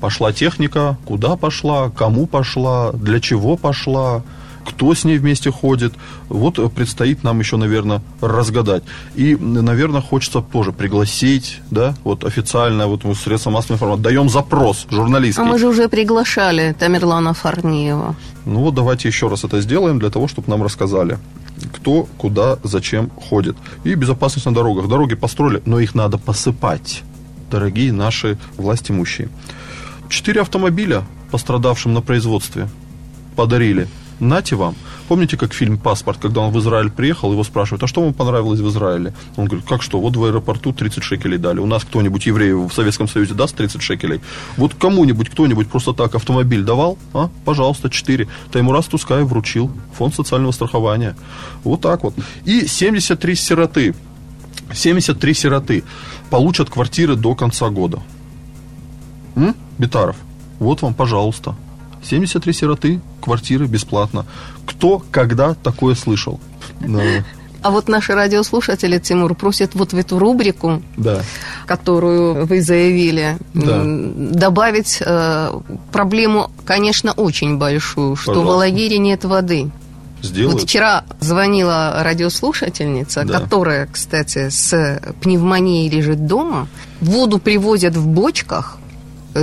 Пошла техника, куда пошла, кому пошла, для чего пошла, кто с ней вместе ходит. Вот э, предстоит нам еще, наверное, разгадать. И, наверное, хочется тоже пригласить, да, вот официально, вот мы средства массовой информации, даем запрос журналистский. А мы же уже приглашали Тамерлана Фарниева. Ну вот давайте еще раз это сделаем для того, чтобы нам рассказали кто, куда, зачем ходит. И безопасность на дорогах. Дороги построили, но их надо посыпать, дорогие наши власть имущие. Четыре автомобиля, пострадавшим на производстве, подарили. Нате вам. Помните, как фильм «Паспорт», когда он в Израиль приехал, его спрашивают, а что вам понравилось в Израиле? Он говорит, как что, вот в аэропорту 30 шекелей дали. У нас кто-нибудь, евреев в Советском Союзе, даст 30 шекелей? Вот кому-нибудь, кто-нибудь просто так автомобиль давал? А? Пожалуйста, 4. Таймурас Тускай вручил. Фонд социального страхования. Вот так вот. И 73 сироты. 73 сироты получат квартиры до конца года. М? Битаров, вот вам, пожалуйста. 73 сироты, квартиры бесплатно. Кто, когда такое слышал? А вот наши радиослушатели, Тимур, просят вот в эту рубрику, Да. которую вы заявили, Да. добавить э, проблему, конечно, очень большую, что в Пожалуйста. лагере нет воды. Сделают. Вот вчера звонила радиослушательница, Да. которая, кстати, с пневмонией лежит дома. Воду привозят в бочках.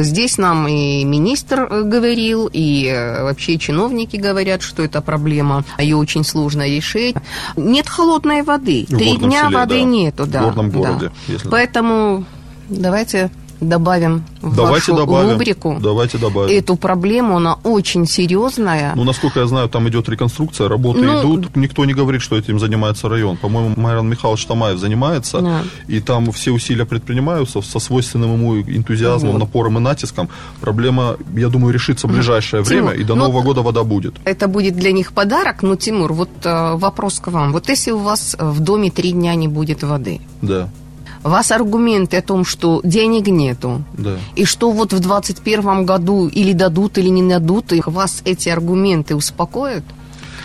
Здесь нам и министр э, говорил, и э, вообще чиновники говорят, что это проблема, ее очень сложно решить. Нет холодной воды. В Три дня селе, воды да. нету, да. В горном да. городе, если- Поэтому давайте добавим в Давайте вашу добавим. рубрику Давайте добавим. эту проблему, она очень серьезная. Ну, насколько я знаю, там идет реконструкция, работы Ну, идут. Никто не говорит, что этим занимается район. По-моему, Майрон Михайлович Тамаев занимается, Да. и там все усилия предпринимаются со свойственным ему энтузиазмом, Вот. напором и натиском. Проблема, я думаю, решится в ближайшее Тимур, время, и до ну, Нового года вода будет. Это будет для них подарок, но, Тимур, вот э, вопрос к вам. Вот если у вас в доме три дня не будет воды, Да, вас аргументы о том, что денег нету, да. и что вот в 2021 году или дадут, или не дадут, и вас эти аргументы успокоят?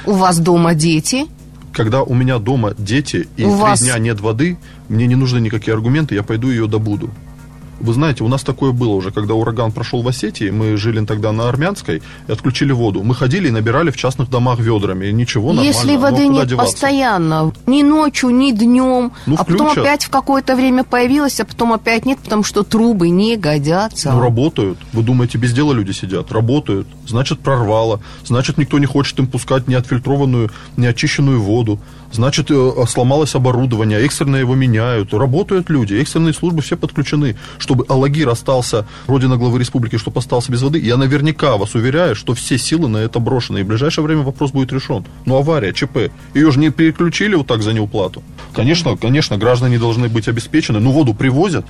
У вас дома дети, Когда у меня дома дети и У три вас- дня нет воды, мне не нужны никакие аргументы, я пойду ее добуду. Вы знаете, у нас такое было уже, когда ураган прошел в Осетии, мы жили тогда на Армянской и отключили воду. Мы ходили и набирали в частных домах ведрами, и ничего нормально. Если воды нет деваться? постоянно, ни ночью, ни днем, Ну, а потом включат. опять в какое-то время появилась, а потом опять нет, потому что трубы не годятся. Ну, работают. Вы думаете, без дела люди сидят? Работают. Значит, прорвало. Значит, никто не хочет им пускать неотфильтрованную, неочищенную воду. Значит, э, сломалось оборудование, экстренно его меняют. Работают люди, экстренные службы все подключены. Чтобы Алагир остался, родина главы республики, чтобы остался без воды, я наверняка вас уверяю, что все силы на это брошены. И в ближайшее время вопрос будет решен. Ну, авария, ЧП. Ее же не переключили вот так за неуплату. Конечно, конечно, граждане должны быть обеспечены. Ну, воду привозят.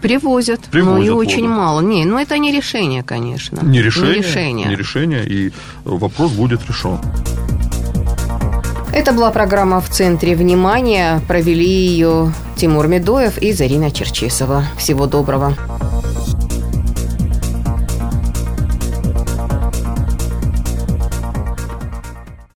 Привозят, но Привозят и очень воду. мало. Не, ну это не решение, конечно. Не решение, Не решение. не решение, и вопрос будет решен. Это была программа «В центре внимания». Провели ее Тимур Медоев и Зарина Черчесова. Всего доброго.